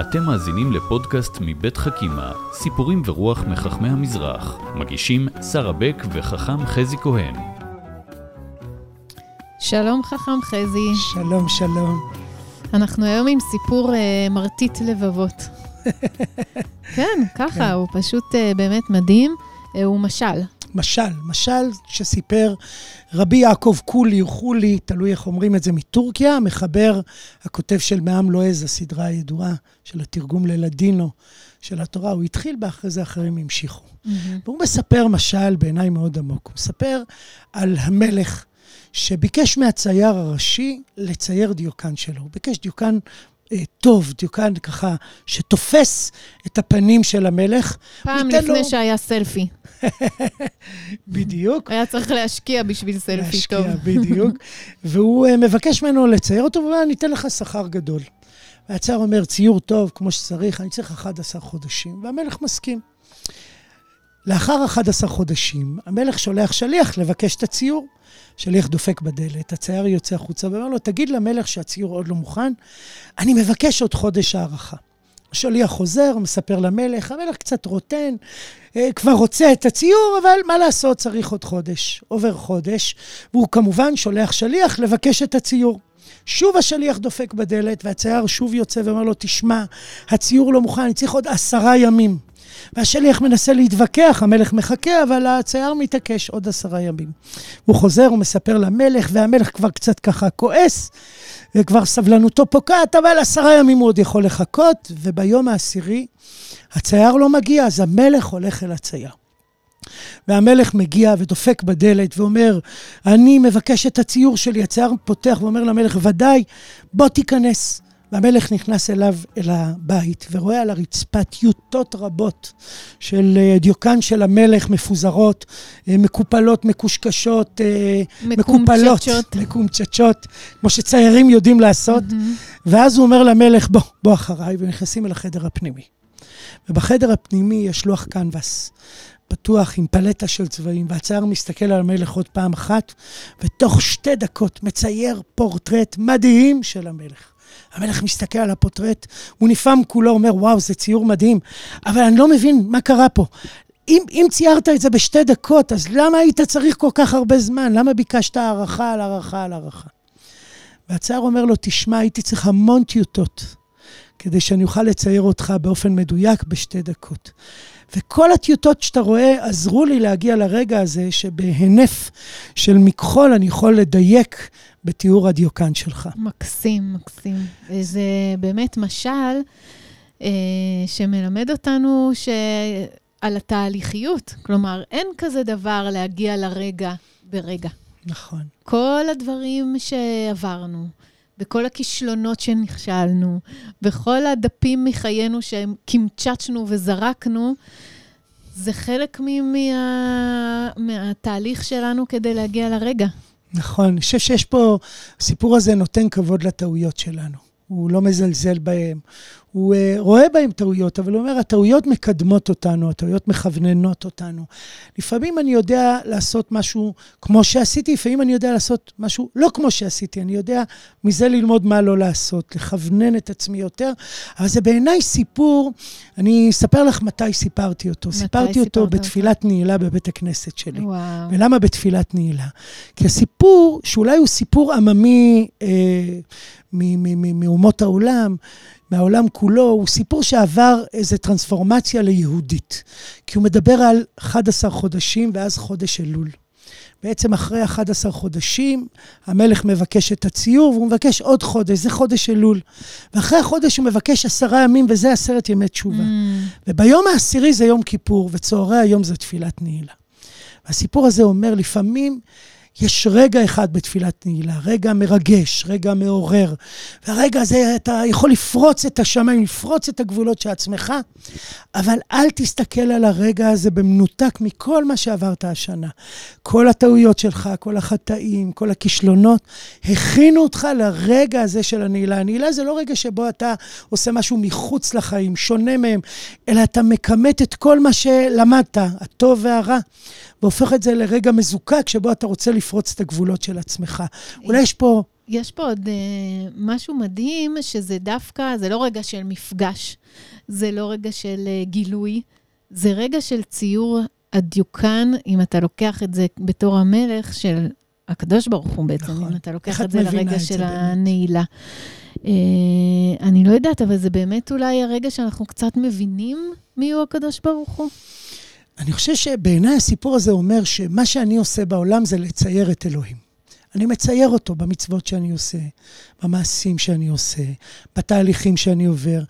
אתם מאזינים לפודקאסט מבית חכימה, סיפורים ורוח מחכמי המזרח. מגישים שרה בק וחכם חזי כהן. שלום חכם חזי. שלום, שלום. אנחנו היום עם סיפור אה, מרטיט לבבות. כן, ככה, כן. הוא פשוט אה, באמת מדהים. אה, הוא משל. משל, משל שסיפר רבי יעקב קולי חולי, תלוי איך אומרים את זה, מטורקיה, מחבר, הכותב של מעם לועז, הסדרה הידועה של התרגום ללדינו של התורה. הוא התחיל בה, אחרי זה אחרים המשיכו. והוא מספר משל בעיניי מאוד עמוק. הוא מספר על המלך שביקש מהצייר הראשי לצייר דיוקן שלו. הוא ביקש דיוקן טוב, דיוקן ככה, שתופס את הפנים של המלך. פעם לפני לו- שהיה סלפי. בדיוק. היה צריך להשקיע בשביל סלפי להשקיע, טוב. בדיוק. והוא אה, מבקש ממנו לצייר אותו, ואומר, אני אתן לך שכר גדול. והצייר אומר, ציור טוב, כמו שצריך, אני צריך 11 חודשים. והמלך מסכים. לאחר 11 חודשים, המלך שולח שליח לבקש את הציור. שליח דופק בדלת, הצייר יוצא החוצה ואומר לו, תגיד למלך שהציור עוד לא מוכן, אני מבקש עוד חודש הערכה. השליח חוזר, מספר למלך, המלך קצת רוטן, אה, כבר רוצה את הציור, אבל מה לעשות, צריך עוד חודש. עובר חודש, והוא כמובן שולח שליח לבקש את הציור. שוב השליח דופק בדלת, והצייר שוב יוצא ואומר לו, תשמע, הציור לא מוכן, אני צריך עוד עשרה ימים. והשליח מנסה להתווכח, המלך מחכה, אבל הצייר מתעקש עוד עשרה ימים. הוא חוזר, הוא מספר למלך, והמלך כבר קצת ככה כועס, וכבר סבלנותו פוקעת, אבל עשרה ימים הוא עוד יכול לחכות, וביום העשירי הצייר לא מגיע, אז המלך הולך אל הצייר. והמלך מגיע ודופק בדלת ואומר, אני מבקש את הציור שלי. הצייר פותח ואומר למלך, ודאי, בוא תיכנס. והמלך נכנס אליו, אל הבית, ורואה על הרצפה טיוטות רבות של אה, דיוקן של המלך מפוזרות, אה, מקופלות, מקושקשות, אה, מקופלות, מקומצ'צ'ות. כמו שציירים יודעים לעשות. מהמם. ואז הוא אומר למלך, בוא, בוא אחריי, ונכנסים אל החדר הפנימי. ובחדר הפנימי יש לוח קנבס, פתוח עם פלטה של צבעים, והצייר מסתכל על המלך עוד פעם אחת, ותוך שתי דקות מצייר פורטרט מדהים של המלך. המלך מסתכל על הפורטרט, הוא נפעם כולו, אומר, וואו, זה ציור מדהים, אבל אני לא מבין מה קרה פה. אם, אם ציירת את זה בשתי דקות, אז למה היית צריך כל כך הרבה זמן? למה ביקשת הערכה על הערכה על הערכה? והצייר אומר לו, תשמע, הייתי צריך המון טיוטות כדי שאני אוכל לצייר אותך באופן מדויק בשתי דקות. וכל הטיוטות שאתה רואה עזרו לי להגיע לרגע הזה שבהינף של מכחול אני יכול לדייק בתיאור הדיוקן שלך. מקסים, מקסים. זה באמת משל אה, שמלמד אותנו ש... על התהליכיות. כלומר, אין כזה דבר להגיע לרגע ברגע. נכון. כל הדברים שעברנו, בכל הכישלונות שנכשלנו, בכל הדפים מחיינו שהם קימצ'צ'נו וזרקנו, זה חלק מה... מהתהליך שלנו כדי להגיע לרגע. נכון. אני חושב שיש פה, הסיפור הזה נותן כבוד לטעויות שלנו. הוא לא מזלזל בהם. הוא uh, רואה בהם טעויות, אבל הוא אומר, הטעויות מקדמות אותנו, הטעויות מכווננות אותנו. לפעמים אני יודע לעשות משהו כמו שעשיתי, לפעמים אני יודע לעשות משהו לא כמו שעשיתי. אני יודע מזה ללמוד מה לא לעשות, לכוונן את עצמי יותר. אבל זה בעיניי סיפור, אני אספר לך מתי סיפרתי אותו. מתי סיפרתי אותו? בתפילת נעילה בבית הכנסת שלי. וואו. ולמה בתפילת נעילה? כי הסיפור, שאולי הוא סיפור עממי אה, מאומות העולם, מהעולם כולו, הוא סיפור שעבר איזו טרנספורמציה ליהודית. כי הוא מדבר על 11 חודשים ואז חודש אלול. בעצם אחרי 11 חודשים, המלך מבקש את הציור, והוא מבקש עוד חודש, זה חודש אלול. ואחרי החודש הוא מבקש עשרה ימים, וזה עשרת ימי תשובה. Mm, וביום העשירי זה יום כיפור, וצהרי היום זה תפילת נעילה. והסיפור הזה אומר, לפעמים יש רגע אחד בתפילת נעילה, רגע מרגש, רגע מעורר. והרגע הזה אתה יכול לפרוץ את השמיים, לפרוץ את הגבולות של עצמך, אבל אל תסתכל על הרגע הזה במנותק מכל מה שעברת השנה. כל הטעויות שלך, כל החטאים, כל הכישלונות, הכינו אותך לרגע הזה של הנעילה. הנעילה זה לא רגע שבו אתה עושה משהו מחוץ לחיים, שונה מהם, אלא אתה מכמת את כל מה שלמדת, הטוב והרע, והופך את זה לרגע מזוקק שבו אתה רוצה לפרוץ את הגבולות של עצמך. אולי יש פה יש פה עוד uh, משהו מדהים, שזה דווקא, זה לא רגע של מפגש, זה לא רגע של uh, גילוי, זה רגע של ציור הדיוקן, אם אתה לוקח את זה בתור המלך של הקדוש ברוך הוא בעצם, נכון. אם אתה לוקח את זה לרגע את של זה הנעילה. Uh, אני לא יודעת, אבל זה באמת אולי הרגע שאנחנו קצת מבינים מי הוא הקדוש ברוך הוא. אני חושב שבעיניי הסיפור הזה אומר שמה שאני עושה בעולם זה לצייר את אלוהים. אני מצייר אותו במצוות שאני עושה, במעשים שאני עושה, בתהליכים שאני עובר.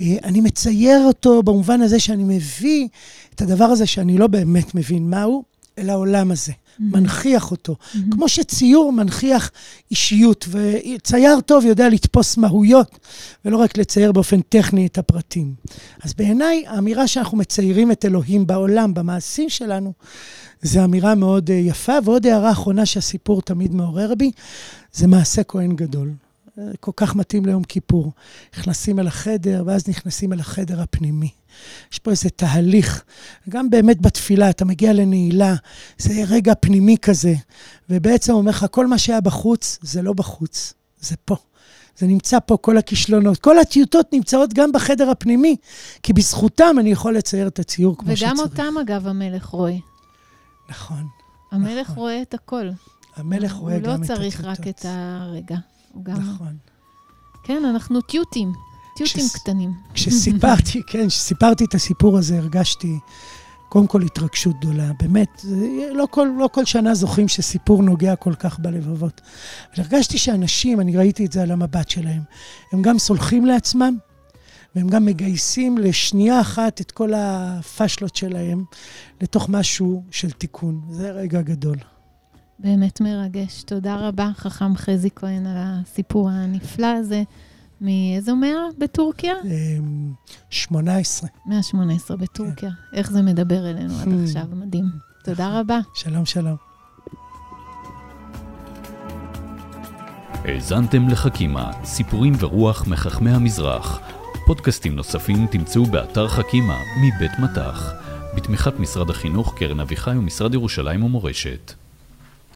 אה, אני מצייר אותו במובן הזה שאני מביא את הדבר הזה שאני לא באמת מבין מהו, אל העולם הזה. Mm-hmm. מנכיח אותו. Mm-hmm. כמו שציור מנכיח אישיות, וצייר טוב יודע לתפוס מהויות, ולא רק לצייר באופן טכני את הפרטים. אז בעיניי, האמירה שאנחנו מציירים את אלוהים בעולם, במעשים שלנו, זו אמירה מאוד אה, יפה. ועוד הערה אחרונה שהסיפור תמיד מעורר בי, זה מעשה כהן גדול. כל כך מתאים ליום כיפור. נכנסים אל החדר, ואז נכנסים אל החדר הפנימי. יש פה איזה תהליך, גם באמת בתפילה, אתה מגיע לנעילה, זה רגע פנימי כזה, ובעצם אומר לך, כל מה שהיה בחוץ, זה לא בחוץ, זה פה. זה נמצא פה, כל הכישלונות. כל הטיוטות נמצאות גם בחדר הפנימי, כי בזכותם אני יכול לצייר את הציור כמו וגם שצריך. וגם אותם, אגב, המלך רואה. נכון. המלך נכון. רואה את הכל. המלך רואה גם לא את הטיוטות. הוא לא צריך רק את הרגע. הוא גם... נכון. כן, אנחנו טיוטים. טיוטים כשס... קטנים. כשסיפרתי, כן, כשסיפרתי את הסיפור הזה, הרגשתי קודם כל התרגשות גדולה. באמת, לא כל, לא כל שנה זוכים שסיפור נוגע כל כך בלבבות. אבל הרגשתי שאנשים, אני ראיתי את זה על המבט שלהם, הם גם סולחים לעצמם, והם גם מגייסים לשנייה אחת את כל הפשלות שלהם לתוך משהו של תיקון. זה רגע גדול. באמת מרגש. תודה רבה, חכם חזי כהן, על הסיפור הנפלא הזה. מאיזו מאה בטורקיה? 18. מאה 18 בטורקיה. כן. איך זה מדבר אלינו עד. עכשיו, מדהים. תודה רבה. שלום, שלום. האזנתם לחכימה, סיפורים ורוח מחכמי המזרח. פודקאסטים נוספים תמצאו באתר חכימה מבית מטח, בתמיכת משרד החינוך, קרן אביחי ומשרד ירושלים ומורשת.